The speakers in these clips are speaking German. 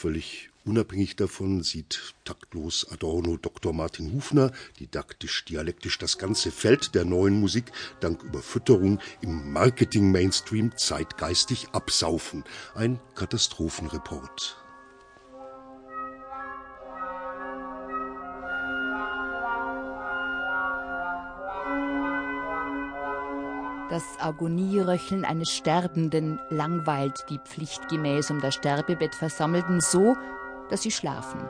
Völlig unabhängig davon sieht taktlos Adorno Dr. Martin Hufner didaktisch-dialektisch das ganze Feld der neuen Musik dank Überfütterung im Marketing-Mainstream zeitgeistig absaufen. Ein Katastrophenreport. Das Agonieröcheln eines Sterbenden langweilt die pflichtgemäß um das Sterbebett Versammelten so, dass sie schlafen.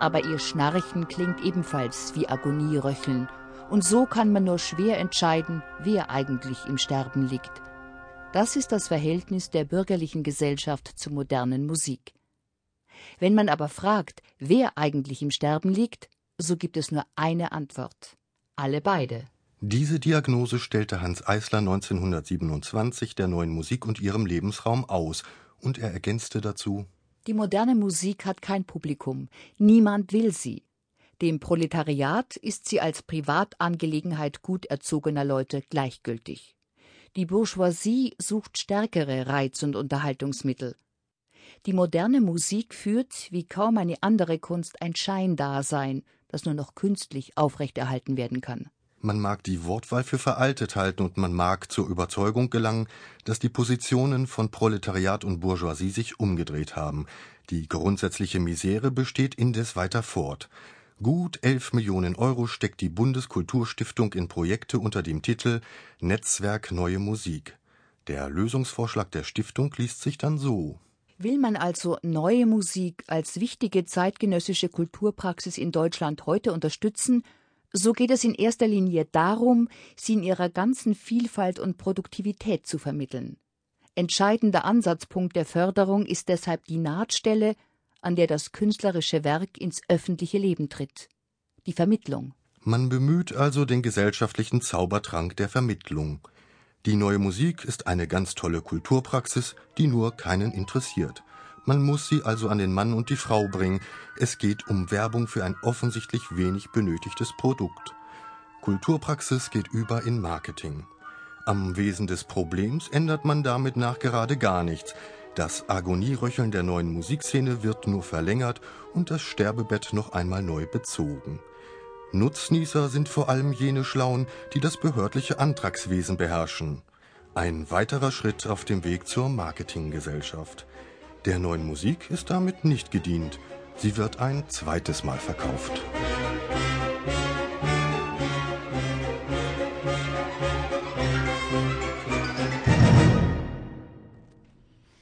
Aber ihr Schnarchen klingt ebenfalls wie Agonieröcheln. Und so kann man nur schwer entscheiden, wer eigentlich im Sterben liegt. Das ist das Verhältnis der bürgerlichen Gesellschaft zur modernen Musik. Wenn man aber fragt, wer eigentlich im Sterben liegt, so gibt es nur eine Antwort. Alle beide. Diese Diagnose stellte Hans Eisler 1927 der neuen Musik und ihrem Lebensraum aus, und er ergänzte dazu Die moderne Musik hat kein Publikum, niemand will sie. Dem Proletariat ist sie als Privatangelegenheit gut erzogener Leute gleichgültig. Die Bourgeoisie sucht stärkere Reiz- und Unterhaltungsmittel. Die moderne Musik führt, wie kaum eine andere Kunst, ein Scheindasein, das nur noch künstlich aufrechterhalten werden kann. Man mag die Wortwahl für veraltet halten und man mag zur Überzeugung gelangen, dass die Positionen von Proletariat und Bourgeoisie sich umgedreht haben. Die grundsätzliche Misere besteht indes weiter fort. Gut elf Millionen Euro steckt die Bundeskulturstiftung in Projekte unter dem Titel Netzwerk Neue Musik. Der Lösungsvorschlag der Stiftung liest sich dann so. Will man also neue Musik als wichtige zeitgenössische Kulturpraxis in Deutschland heute unterstützen, so geht es in erster Linie darum, sie in ihrer ganzen Vielfalt und Produktivität zu vermitteln. Entscheidender Ansatzpunkt der Förderung ist deshalb die Nahtstelle, an der das künstlerische Werk ins öffentliche Leben tritt. Die Vermittlung. Man bemüht also den gesellschaftlichen Zaubertrank der Vermittlung. Die neue Musik ist eine ganz tolle Kulturpraxis, die nur keinen interessiert. Man muss sie also an den Mann und die Frau bringen. Es geht um Werbung für ein offensichtlich wenig benötigtes Produkt. Kulturpraxis geht über in Marketing. Am Wesen des Problems ändert man damit nachgerade gar nichts. Das Agonieröcheln der neuen Musikszene wird nur verlängert und das Sterbebett noch einmal neu bezogen. Nutznießer sind vor allem jene Schlauen, die das behördliche Antragswesen beherrschen. Ein weiterer Schritt auf dem Weg zur Marketinggesellschaft. Der neuen Musik ist damit nicht gedient. Sie wird ein zweites Mal verkauft.